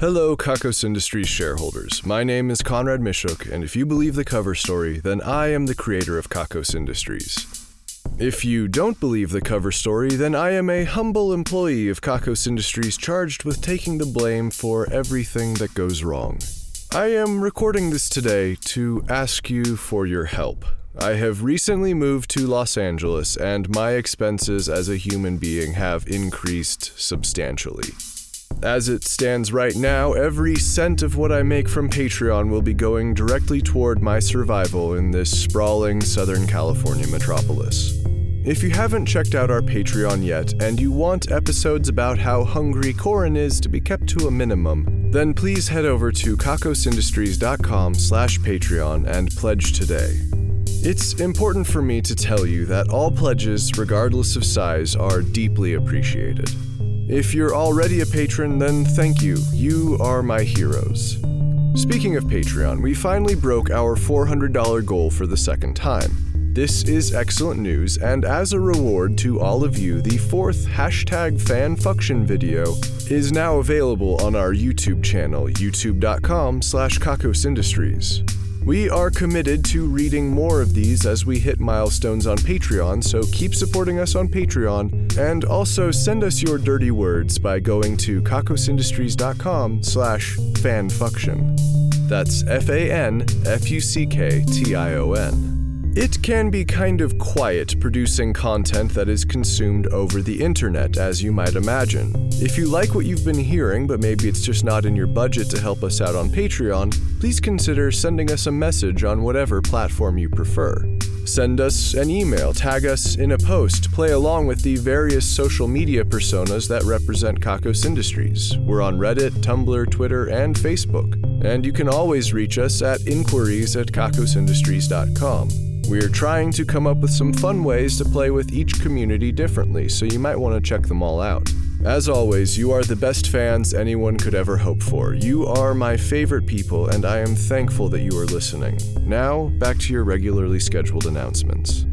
Hello, Kakos Industries shareholders. My name is Conrad Mishook, and if you believe the cover story, then I am the creator of Kakos Industries. If you don't believe the cover story, then I am a humble employee of Kakos Industries charged with taking the blame for everything that goes wrong. I am recording this today to ask you for your help. I have recently moved to Los Angeles, and my expenses as a human being have increased substantially. As it stands right now, every cent of what I make from Patreon will be going directly toward my survival in this sprawling Southern California metropolis. If you haven't checked out our Patreon yet, and you want episodes about how hungry Corin is to be kept to a minimum, then please head over to kakosindustries.com slash Patreon and pledge today. It's important for me to tell you that all pledges, regardless of size, are deeply appreciated. If you're already a patron, then thank you. You are my heroes. Speaking of Patreon, we finally broke our $400 goal for the second time. This is excellent news, and as a reward to all of you, the fourth hashtag fanfucktion video is now available on our YouTube channel, youtube.com slash kakosindustries. We are committed to reading more of these as we hit milestones on Patreon, so keep supporting us on Patreon, and also send us your dirty words by going to kakosindustries.com slash fanfucktion. That's F-A-N-F-U-C-K-T-I-O-N. It can be kind of quiet producing content that is consumed over the internet, as you might imagine. If you like what you've been hearing, but maybe it's just not in your budget to help us out on Patreon, please consider sending us a message on whatever platform you prefer. Send us an email, tag us in a post, play along with the various social media personas that represent Kakos Industries. We're on Reddit, Tumblr, Twitter, and Facebook. And you can always reach us at inquiries at kakosindustries.com. We're trying to come up with some fun ways to play with each community differently, so you might want to check them all out. As always, you are the best fans anyone could ever hope for. You are my favorite people, and I am thankful that you are listening. Now, back to your regularly scheduled announcements.